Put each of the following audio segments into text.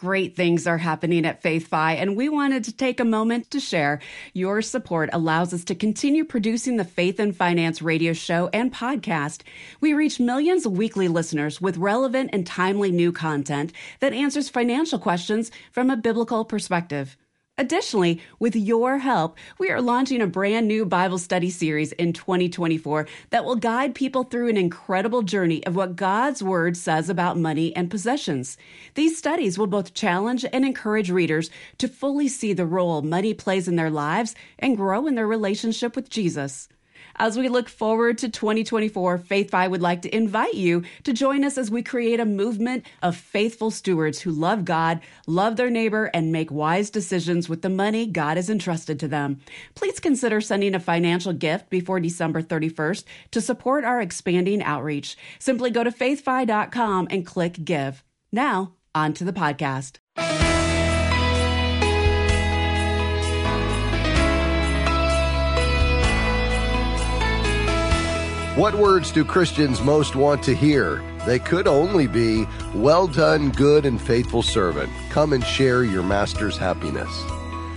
Great things are happening at FaithFi, and we wanted to take a moment to share. Your support allows us to continue producing the Faith and Finance radio show and podcast. We reach millions of weekly listeners with relevant and timely new content that answers financial questions from a biblical perspective. Additionally, with your help, we are launching a brand new Bible study series in 2024 that will guide people through an incredible journey of what God's Word says about money and possessions. These studies will both challenge and encourage readers to fully see the role money plays in their lives and grow in their relationship with Jesus. As we look forward to 2024, FaithFi would like to invite you to join us as we create a movement of faithful stewards who love God, love their neighbor, and make wise decisions with the money God has entrusted to them. Please consider sending a financial gift before December 31st to support our expanding outreach. Simply go to faithfi.com and click give. Now, on to the podcast. What words do Christians most want to hear? They could only be, Well done, good and faithful servant. Come and share your master's happiness.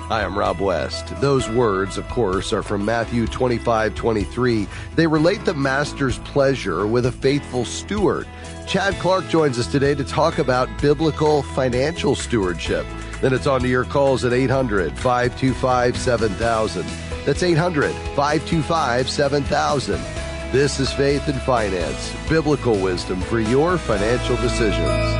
I am Rob West. Those words, of course, are from Matthew 25 23. They relate the master's pleasure with a faithful steward. Chad Clark joins us today to talk about biblical financial stewardship. Then it's on to your calls at 800 525 7000. That's 800 525 7000. This is Faith and Finance, biblical wisdom for your financial decisions.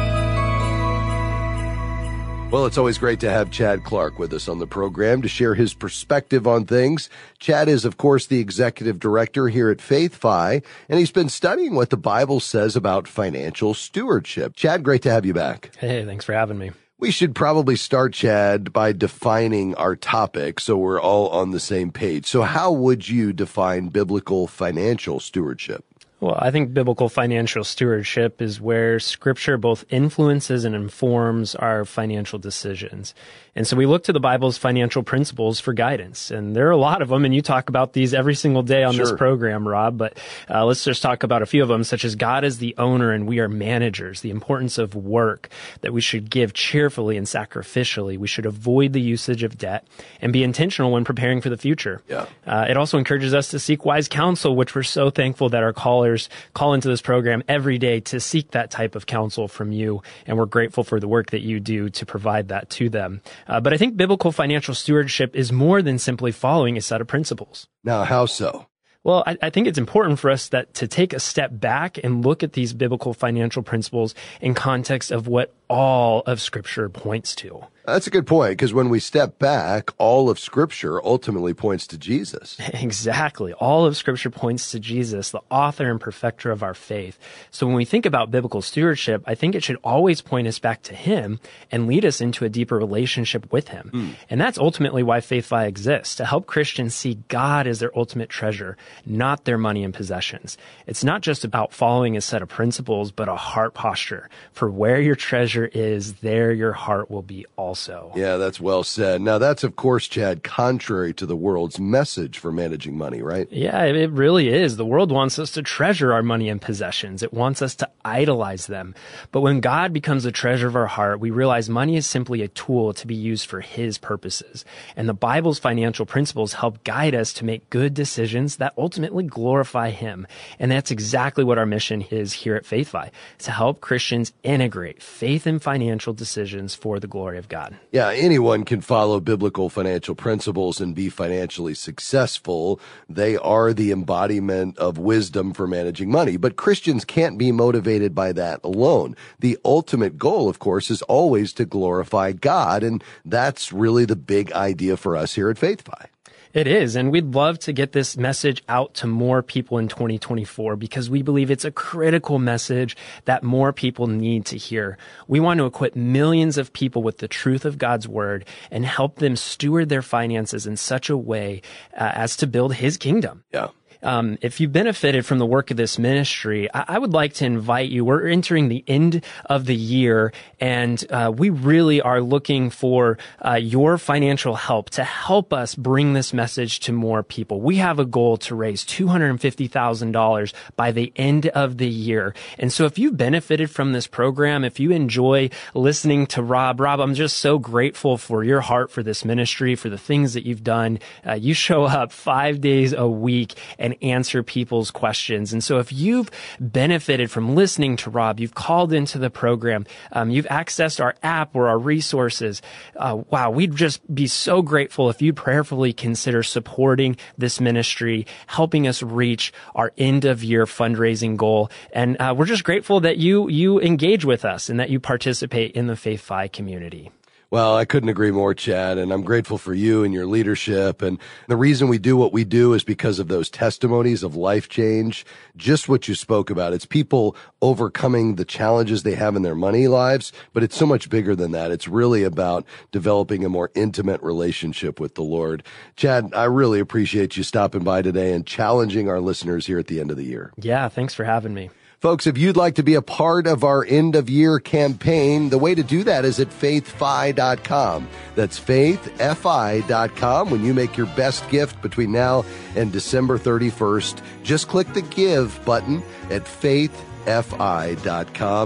Well, it's always great to have Chad Clark with us on the program to share his perspective on things. Chad is, of course, the executive director here at FaithFi, and he's been studying what the Bible says about financial stewardship. Chad, great to have you back. Hey, thanks for having me. We should probably start, Chad, by defining our topic so we're all on the same page. So, how would you define biblical financial stewardship? Well, I think biblical financial stewardship is where scripture both influences and informs our financial decisions. And so we look to the Bible's financial principles for guidance. And there are a lot of them, and you talk about these every single day on sure. this program, Rob. But uh, let's just talk about a few of them, such as God is the owner and we are managers, the importance of work, that we should give cheerfully and sacrificially. We should avoid the usage of debt and be intentional when preparing for the future. Yeah. Uh, it also encourages us to seek wise counsel, which we're so thankful that our callers call into this program every day to seek that type of counsel from you. And we're grateful for the work that you do to provide that to them. Uh, but I think biblical financial stewardship is more than simply following a set of principles. Now, how so? Well, I, I, think it's important for us that to take a step back and look at these biblical financial principles in context of what all of Scripture points to. That's a good point because when we step back, all of Scripture ultimately points to Jesus. Exactly. All of Scripture points to Jesus, the author and perfecter of our faith. So when we think about biblical stewardship, I think it should always point us back to Him and lead us into a deeper relationship with Him. Mm. And that's ultimately why Faith Fi exists, to help Christians see God as their ultimate treasure, not their money and possessions. It's not just about following a set of principles, but a heart posture for where your treasure is, there your heart will be also also. Yeah, that's well said. Now, that's, of course, Chad, contrary to the world's message for managing money, right? Yeah, it really is. The world wants us to treasure our money and possessions. It wants us to idolize them. But when God becomes the treasure of our heart, we realize money is simply a tool to be used for His purposes. And the Bible's financial principles help guide us to make good decisions that ultimately glorify Him. And that's exactly what our mission is here at FaithFi, to help Christians integrate faith and financial decisions for the glory of. God. Yeah, anyone can follow biblical financial principles and be financially successful. They are the embodiment of wisdom for managing money, but Christians can't be motivated by that alone. The ultimate goal, of course, is always to glorify God, and that's really the big idea for us here at FaithFi. It is. And we'd love to get this message out to more people in 2024 because we believe it's a critical message that more people need to hear. We want to equip millions of people with the truth of God's word and help them steward their finances in such a way uh, as to build his kingdom. Yeah. Um, if you benefited from the work of this ministry, I, I, would like to invite you. We're entering the end of the year, and uh, we really are looking for uh, your financial help to help us bring this message to more people. We have a goal to raise $250,000 by the end of the year. And so if you've benefited from this program, if you enjoy listening to Rob, Rob, I'm just so grateful for your heart for this ministry, for the things that you've done. Uh, you show up five days a week and answer people's questions. And so if you've benefited from listening to Rob, you've called into the program, um, you've accessed our app or our resources. Uh, wow, we'd just be so grateful if you prayerfully consider supporting this ministry, helping us reach our end of year fundraising goal. And uh, we're just grateful that you you engage with us and that you participate in the Faith Fi community. Well, I couldn't agree more, Chad, and I'm grateful for you and your leadership. And the reason we do what we do is because of those testimonies of life change, just what you spoke about. It's people overcoming the challenges they have in their money lives, but it's so much bigger than that. It's really about developing a more intimate relationship with the Lord. Chad, I really appreciate you stopping by today and challenging our listeners here at the end of the year. Yeah, thanks for having me. Folks, if you'd like to be a part of our end of year campaign, the way to do that is at faithfi.com. That's faithfi.com. When you make your best gift between now and December 31st, just click the give button at faithfi.com.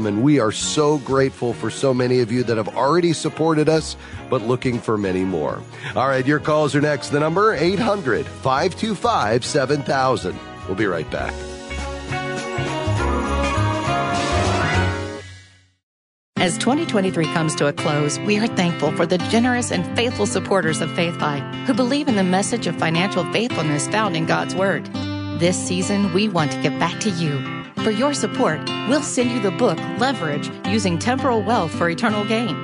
And we are so grateful for so many of you that have already supported us, but looking for many more. All right, your calls are next. The number 800 525 7000. We'll be right back. As 2023 comes to a close, we are thankful for the generous and faithful supporters of FaithFi who believe in the message of financial faithfulness found in God's Word. This season, we want to give back to you. For your support, we'll send you the book Leverage Using Temporal Wealth for Eternal Gain.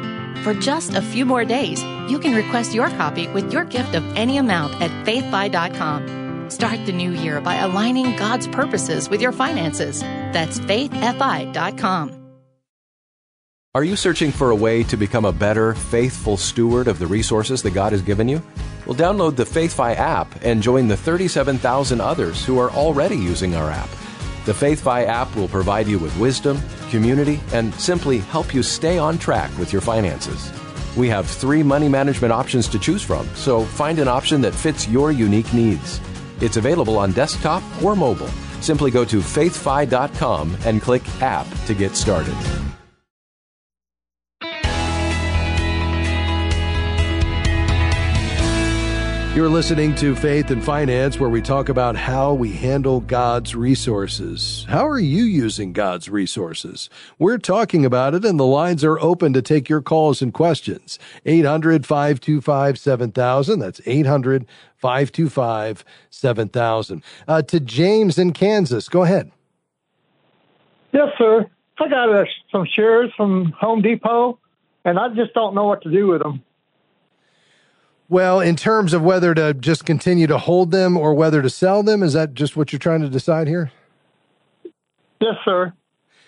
For just a few more days, you can request your copy with your gift of any amount at faithfi.com. Start the new year by aligning God's purposes with your finances. That's faithfi.com. Are you searching for a way to become a better, faithful steward of the resources that God has given you? Well, download the FaithFi app and join the 37,000 others who are already using our app. The FaithFi app will provide you with wisdom, community, and simply help you stay on track with your finances. We have three money management options to choose from, so find an option that fits your unique needs. It's available on desktop or mobile. Simply go to faithfi.com and click App to get started. You're listening to Faith and Finance, where we talk about how we handle God's resources. How are you using God's resources? We're talking about it, and the lines are open to take your calls and questions. 800 525 7000. That's 800 525 7000. Uh, to James in Kansas. Go ahead. Yes, sir. I got uh, some shares from Home Depot, and I just don't know what to do with them. Well, in terms of whether to just continue to hold them or whether to sell them, is that just what you're trying to decide here? Yes, sir.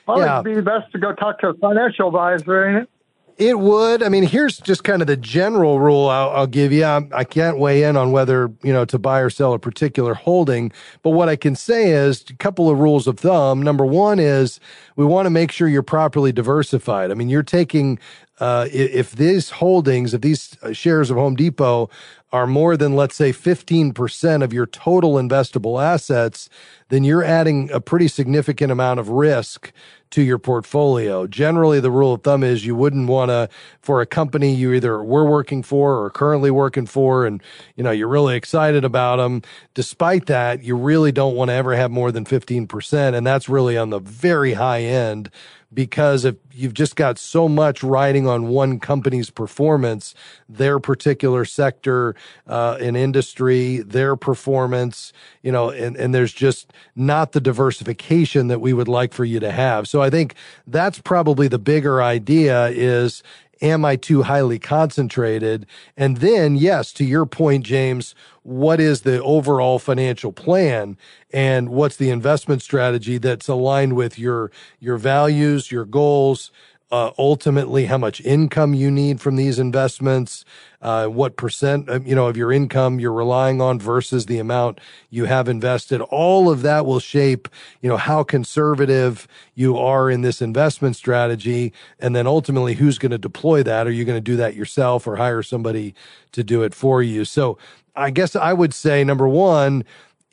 Well, yeah. it'd be best to go talk to a financial advisor, ain't it? It would. I mean, here's just kind of the general rule I'll, I'll give you. I'm, I can not weigh in on whether, you know, to buy or sell a particular holding. But what I can say is a couple of rules of thumb. Number one is we want to make sure you're properly diversified. I mean, you're taking uh, if these holdings, if these uh, shares of Home Depot are more than, let's say, 15% of your total investable assets, then you're adding a pretty significant amount of risk to your portfolio. Generally, the rule of thumb is you wouldn't want to, for a company you either were working for or currently working for, and, you know, you're really excited about them. Despite that, you really don't want to ever have more than 15%. And that's really on the very high end because if you've just got so much riding on one company's performance, their particular sector uh, in industry, their performance, you know, and, and there's just not the diversification that we would like for you to have. So I think that's probably the bigger idea is am I too highly concentrated? And then, yes, to your point, James, what is the overall financial plan and what's the investment strategy that's aligned with your, your values, your goals, uh, ultimately how much income you need from these investments, uh, what percent uh, you know of your income you're relying on versus the amount you have invested. All of that will shape you know how conservative you are in this investment strategy, and then ultimately who's going to deploy that. Are you going to do that yourself or hire somebody to do it for you? So I guess I would say number one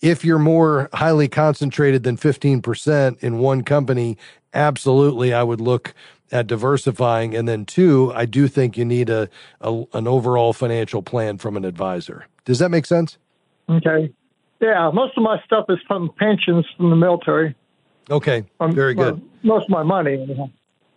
if you're more highly concentrated than 15% in one company, absolutely, I would look at diversifying. And then two, I do think you need a, a an overall financial plan from an advisor. Does that make sense? Okay. Yeah, most of my stuff is from pensions from the military. Okay, um, very good. most of my money.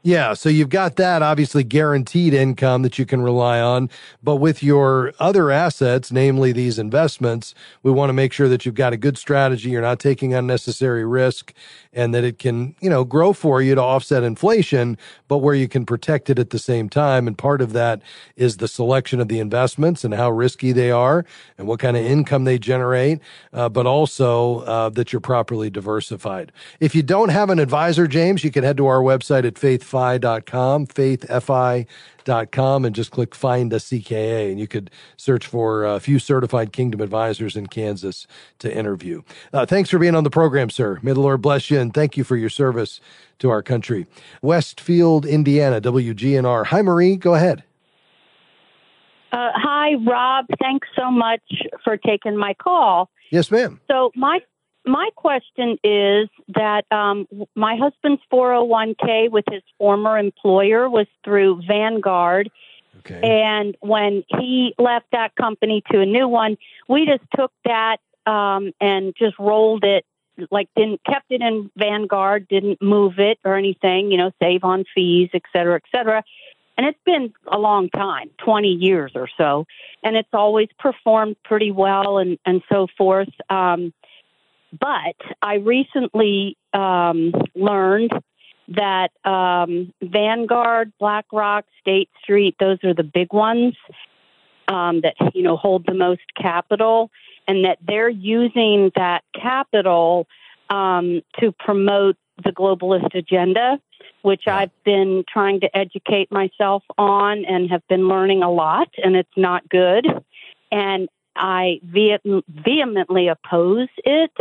Yeah, so you've got that obviously guaranteed income that you can rely on. But with your other assets, namely these investments, we want to make sure that you've got a good strategy. You're not taking unnecessary risk and that it can, you know, grow for you to offset inflation, but where you can protect it at the same time. And part of that is the selection of the investments and how risky they are and what kind of income they generate, uh, but also uh, that you're properly diversified. If you don't have an advisor, James, you can head to our website at faithfi.com, faithfi.com, and just click find a CKA. And you could search for a few certified kingdom advisors in Kansas to interview. Uh, thanks for being on the program, sir. May the Lord bless you and thank you for your service to our country. Westfield, Indiana, WGNR. Hi, Marie. Go ahead. Uh, hi, Rob. Thanks so much for taking my call. Yes, ma'am. So my my question is that um, my husband's 401k with his former employer was through Vanguard. Okay. And when he left that company to a new one, we just took that um, and just rolled it, like didn't kept it in Vanguard, didn't move it or anything, you know, save on fees, et cetera, et cetera. And it's been a long time, 20 years or so, and it's always performed pretty well and, and so forth. Um, but I recently um, learned that um, Vanguard, BlackRock, State Street, those are the big ones um, that you know hold the most capital, and that they're using that capital um, to promote the globalist agenda, which I've been trying to educate myself on and have been learning a lot, and it's not good. And I vehemently oppose it.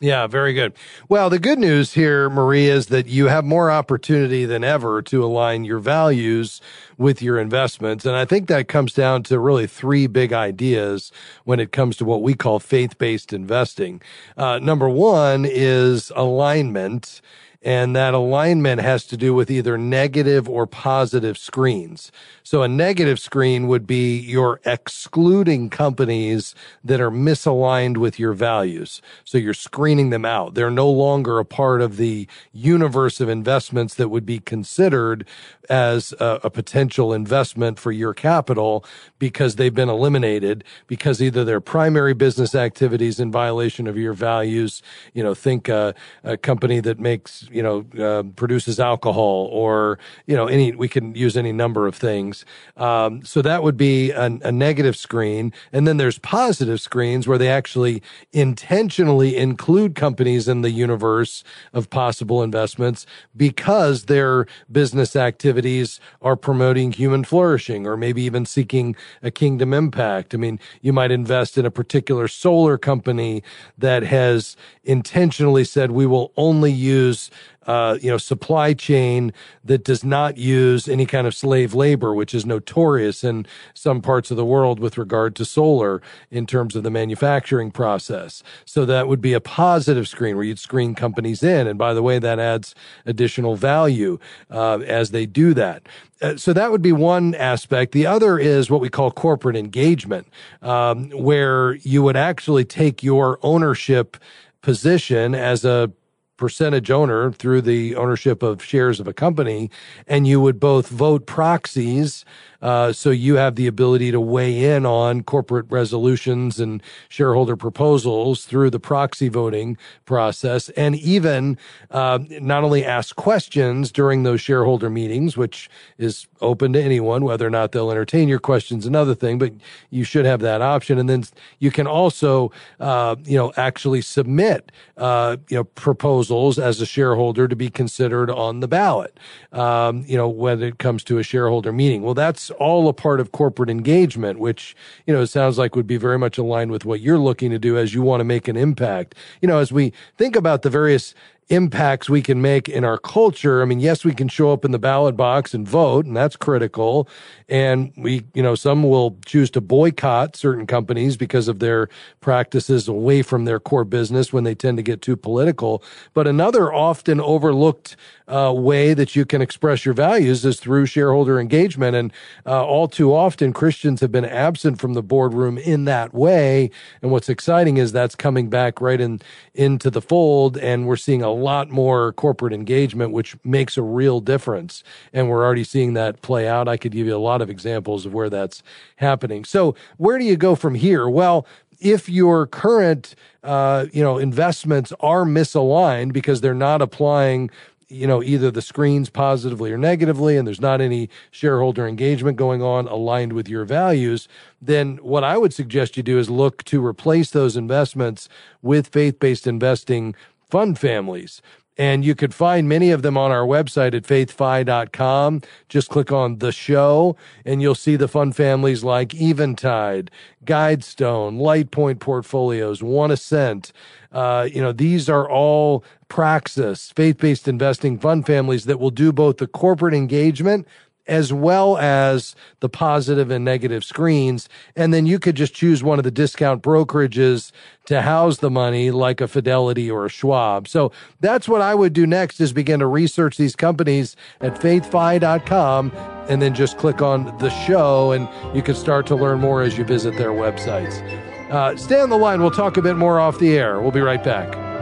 Yeah, very good. Well, the good news here, Marie, is that you have more opportunity than ever to align your values with your investments. And I think that comes down to really three big ideas when it comes to what we call faith based investing. Uh, number one is alignment. And that alignment has to do with either negative or positive screens. So a negative screen would be you're excluding companies that are misaligned with your values. So you're screening them out. They're no longer a part of the universe of investments that would be considered as a, a potential investment for your capital because they've been eliminated because either their primary business activities in violation of your values, you know, think a company that makes, you know, uh, produces alcohol or, you know, any, we can use any number of things things. Um, so that would be a, a negative screen. And then there's positive screens where they actually intentionally include companies in the universe of possible investments because their business activities are promoting human flourishing or maybe even seeking a kingdom impact. I mean, you might invest in a particular solar company that has intentionally said we will only use uh, you know, supply chain that does not use any kind of slave labor, which is notorious in some parts of the world with regard to solar in terms of the manufacturing process. So that would be a positive screen where you'd screen companies in. And by the way, that adds additional value uh, as they do that. Uh, so that would be one aspect. The other is what we call corporate engagement, um, where you would actually take your ownership position as a percentage owner through the ownership of shares of a company, and you would both vote proxies uh, so you have the ability to weigh in on corporate resolutions and shareholder proposals through the proxy voting process, and even uh, not only ask questions during those shareholder meetings, which is open to anyone, whether or not they'll entertain your questions, another thing, but you should have that option. And then you can also, uh, you know, actually submit, uh, you know, proposals proposals as a shareholder to be considered on the ballot. Um, you know, when it comes to a shareholder meeting. Well, that's all a part of corporate engagement, which, you know, it sounds like would be very much aligned with what you're looking to do as you want to make an impact. You know, as we think about the various impacts we can make in our culture. I mean, yes, we can show up in the ballot box and vote, and that's critical. And we, you know, some will choose to boycott certain companies because of their practices away from their core business when they tend to get too political. But another often overlooked uh, way that you can express your values is through shareholder engagement. And uh, all too often, Christians have been absent from the boardroom in that way. And what's exciting is that's coming back right in into the fold, and we're seeing a lot more corporate engagement, which makes a real difference. And we're already seeing that play out. I could give you a lot of examples of where that's happening. So, where do you go from here? Well, if your current uh, you know investments are misaligned because they're not applying you know either the screens positively or negatively and there's not any shareholder engagement going on aligned with your values then what i would suggest you do is look to replace those investments with faith-based investing fund families and you could find many of them on our website at faithfi.com. Just click on the show and you'll see the fund families like Eventide, Guidestone, Lightpoint Portfolios, One Ascent. Uh, you know, these are all Praxis, faith based investing fund families that will do both the corporate engagement as well as the positive and negative screens. And then you could just choose one of the discount brokerages to house the money like a Fidelity or a Schwab. So that's what I would do next is begin to research these companies at faithfi.com and then just click on the show and you can start to learn more as you visit their websites. Uh, stay on the line. We'll talk a bit more off the air. We'll be right back.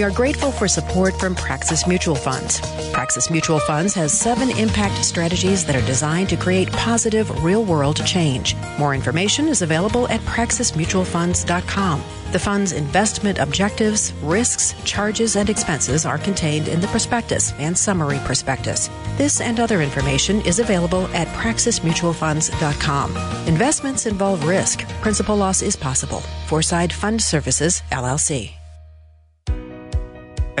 We are grateful for support from Praxis Mutual Funds. Praxis Mutual Funds has seven impact strategies that are designed to create positive, real world change. More information is available at praxismutualfunds.com. The fund's investment objectives, risks, charges, and expenses are contained in the prospectus and summary prospectus. This and other information is available at praxismutualfunds.com. Investments involve risk. Principal loss is possible. Foreside Fund Services, LLC.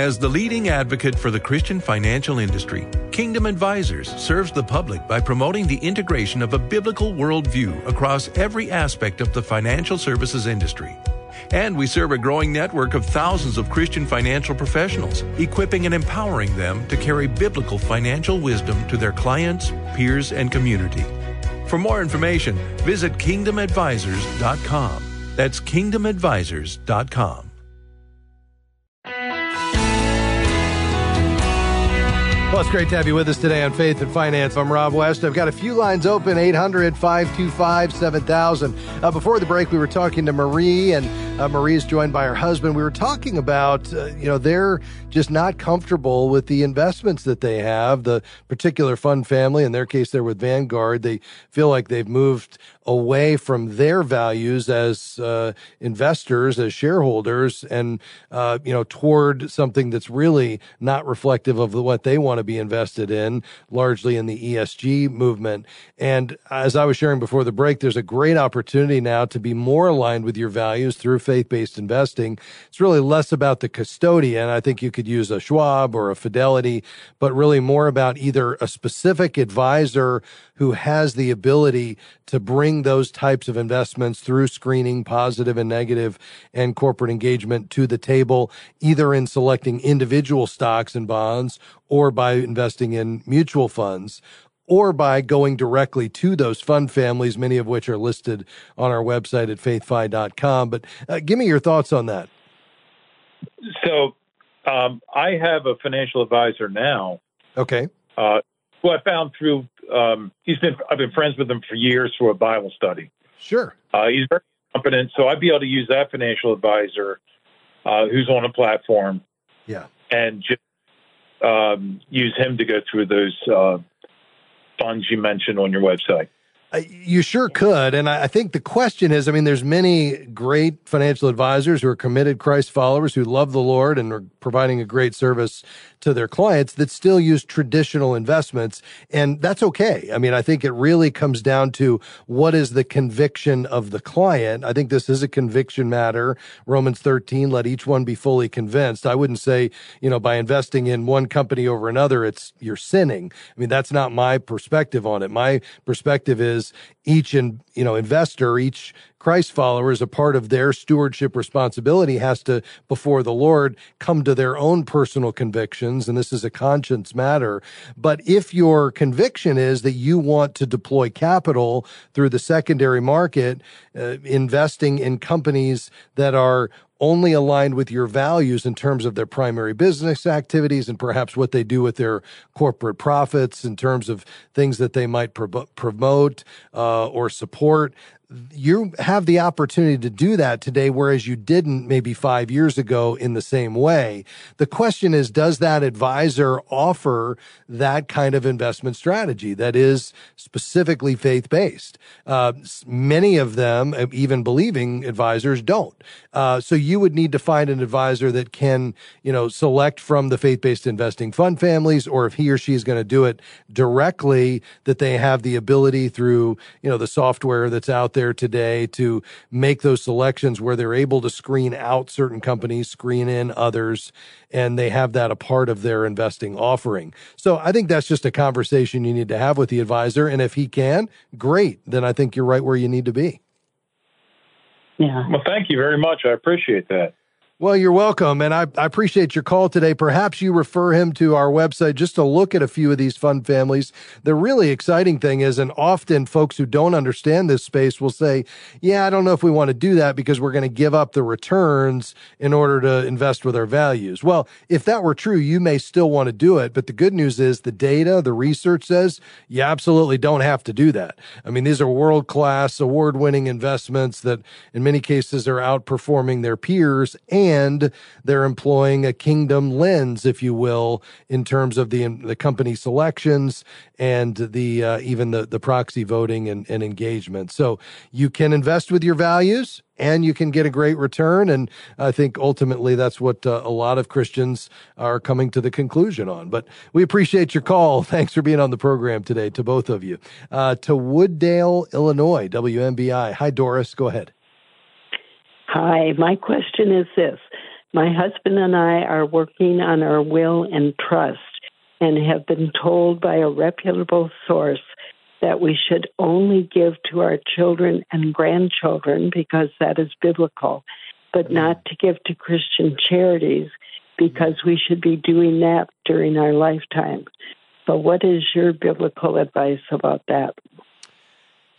As the leading advocate for the Christian financial industry, Kingdom Advisors serves the public by promoting the integration of a biblical worldview across every aspect of the financial services industry. And we serve a growing network of thousands of Christian financial professionals, equipping and empowering them to carry biblical financial wisdom to their clients, peers, and community. For more information, visit kingdomadvisors.com. That's kingdomadvisors.com. Well, it's great to have you with us today on Faith and Finance. I'm Rob West. I've got a few lines open 800 525 7000. Uh, before the break, we were talking to Marie, and uh, Marie is joined by her husband. We were talking about, uh, you know, they're just not comfortable with the investments that they have. The particular fund family, in their case, they're with Vanguard. They feel like they've moved away from their values as uh, investors, as shareholders, and uh, you know toward something that's really not reflective of what they want to be invested in, largely in the ESG movement. And as I was sharing before the break, there's a great opportunity now to be more aligned with your values through faith-based investing. It's really less about the custodian. I think you could use a Schwab or a Fidelity, but really more about either a specific advisor who has the ability to bring those types of investments through screening, positive and negative, and corporate engagement to the table, either in selecting individual stocks and bonds or by investing in mutual funds or by going directly to those fund families, many of which are listed on our website at faithfi.com. But uh, give me your thoughts on that. So um, I have a financial advisor now. Okay. Uh, who I found through. Um, he's been I've been friends with him for years through a Bible study. Sure. Uh, he's very competent, so I'd be able to use that financial advisor uh, who's on a platform. Yeah. And just um, use him to go through those uh, funds you mentioned on your website. Uh, you sure could. And I, I think the question is I mean, there's many great financial advisors who are committed Christ followers who love the Lord and are providing a great service to their clients that still use traditional investments. And that's okay. I mean, I think it really comes down to what is the conviction of the client. I think this is a conviction matter. Romans 13, let each one be fully convinced. I wouldn't say, you know, by investing in one company over another, it's you're sinning. I mean, that's not my perspective on it. My perspective is each and you know investor each christ followers, a part of their stewardship responsibility has to before the lord come to their own personal convictions and this is a conscience matter. But if your conviction is that you want to deploy capital through the secondary market uh, investing in companies that are only aligned with your values in terms of their primary business activities and perhaps what they do with their corporate profits in terms of things that they might pro- promote uh, or support you have the opportunity to do that today, whereas you didn't maybe five years ago in the same way. The question is, does that advisor offer that kind of investment strategy that is specifically faith based? Uh, many of them, uh, even believing advisors, don't. Uh, so you would need to find an advisor that can, you know, select from the faith based investing fund families, or if he or she is going to do it directly, that they have the ability through, you know, the software that's out there there today to make those selections where they're able to screen out certain companies, screen in others, and they have that a part of their investing offering. So I think that's just a conversation you need to have with the advisor. And if he can, great. Then I think you're right where you need to be. Yeah. Well, thank you very much. I appreciate that. Well, you're welcome. And I, I, appreciate your call today. Perhaps you refer him to our website just to look at a few of these fund families. The really exciting thing is, and often folks who don't understand this space will say, yeah, I don't know if we want to do that because we're going to give up the returns in order to invest with our values. Well, if that were true, you may still want to do it. But the good news is the data, the research says you absolutely don't have to do that. I mean, these are world class, award winning investments that in many cases are outperforming their peers. And and they're employing a kingdom lens, if you will, in terms of the the company selections and the uh, even the the proxy voting and, and engagement. So you can invest with your values and you can get a great return. And I think ultimately that's what uh, a lot of Christians are coming to the conclusion on. But we appreciate your call. Thanks for being on the program today to both of you. Uh, to Wooddale, Illinois, WMBI. Hi, Doris. Go ahead. Hi, my question is this. My husband and I are working on our will and trust and have been told by a reputable source that we should only give to our children and grandchildren because that is biblical, but mm-hmm. not to give to Christian charities because we should be doing that during our lifetime. So, what is your biblical advice about that?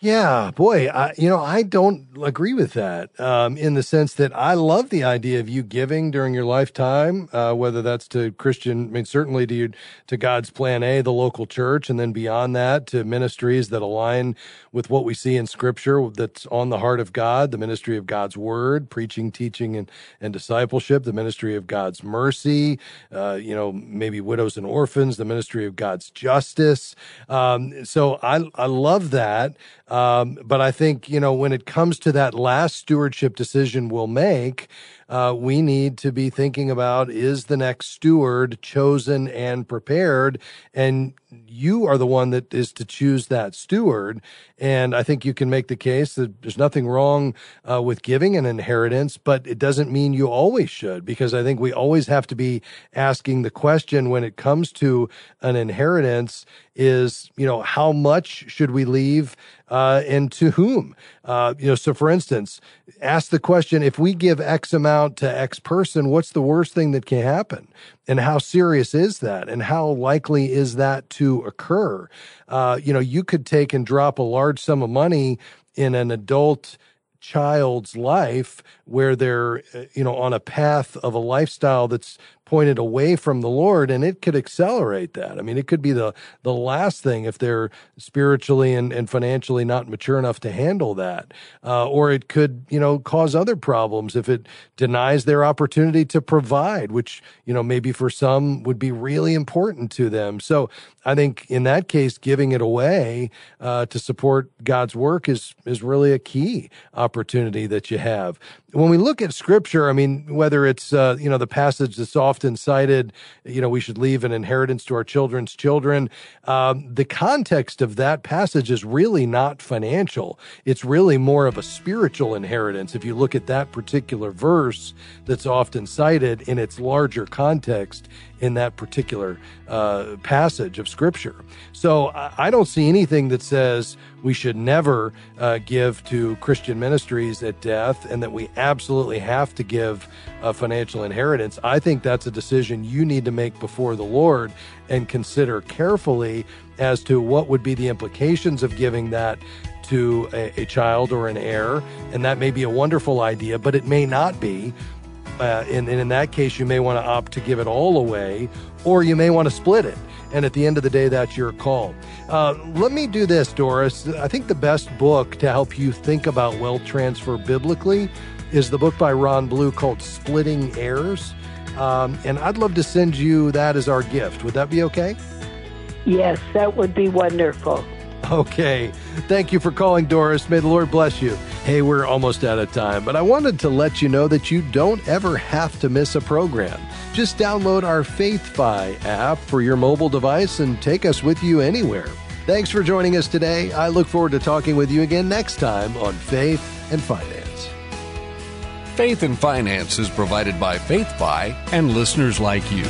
Yeah, boy, I, you know, I don't agree with that um, in the sense that I love the idea of you giving during your lifetime, uh, whether that's to Christian, I mean, certainly to you, to God's plan A, the local church, and then beyond that to ministries that align with what we see in Scripture that's on the heart of God, the ministry of God's Word, preaching, teaching, and and discipleship, the ministry of God's mercy, uh, you know, maybe widows and orphans, the ministry of God's justice. Um, so I I love that. Um, but I think, you know, when it comes to that last stewardship decision we'll make, uh, we need to be thinking about is the next steward chosen and prepared? And you are the one that is to choose that steward. And I think you can make the case that there's nothing wrong uh, with giving an inheritance, but it doesn't mean you always should, because I think we always have to be asking the question when it comes to an inheritance is, you know, how much should we leave uh, and to whom? Uh, you know, so for instance, ask the question if we give X amount to X person, what's the worst thing that can happen? And how serious is that? And how likely is that to occur? Uh, you know, you could take and drop a large sum of money in an adult child's life where they're, uh, you know, on a path of a lifestyle that's pointed away from the Lord, and it could accelerate that. I mean, it could be the the last thing if they're spiritually and, and financially not mature enough to handle that, uh, or it could you know cause other problems if it denies their opportunity to provide, which you know maybe for some would be really important to them. So I think in that case, giving it away uh, to support God's work is is really a key opportunity that you have. When we look at Scripture, I mean, whether it's uh, you know the passage that's often cited, you know, we should leave an inheritance to our children's children. Um, the context of that passage is really not financial; it's really more of a spiritual inheritance. If you look at that particular verse that's often cited in its larger context, in that particular uh, passage of Scripture. So I don't see anything that says we should never uh, give to Christian ministries at death and that we absolutely have to give a financial inheritance. I think that's a decision you need to make before the Lord and consider carefully as to what would be the implications of giving that to a, a child or an heir. And that may be a wonderful idea, but it may not be. Uh, and, and in that case, you may want to opt to give it all away, or you may want to split it. And at the end of the day, that's your call. Uh, let me do this, Doris. I think the best book to help you think about wealth transfer biblically is the book by Ron Blue called Splitting Heirs. Um, and I'd love to send you that as our gift. Would that be okay? Yes, that would be wonderful. Okay. Thank you for calling, Doris. May the Lord bless you. Hey, we're almost out of time, but I wanted to let you know that you don't ever have to miss a program. Just download our FaithFi app for your mobile device and take us with you anywhere. Thanks for joining us today. I look forward to talking with you again next time on Faith and Finance. Faith and Finance is provided by FaithFi and listeners like you.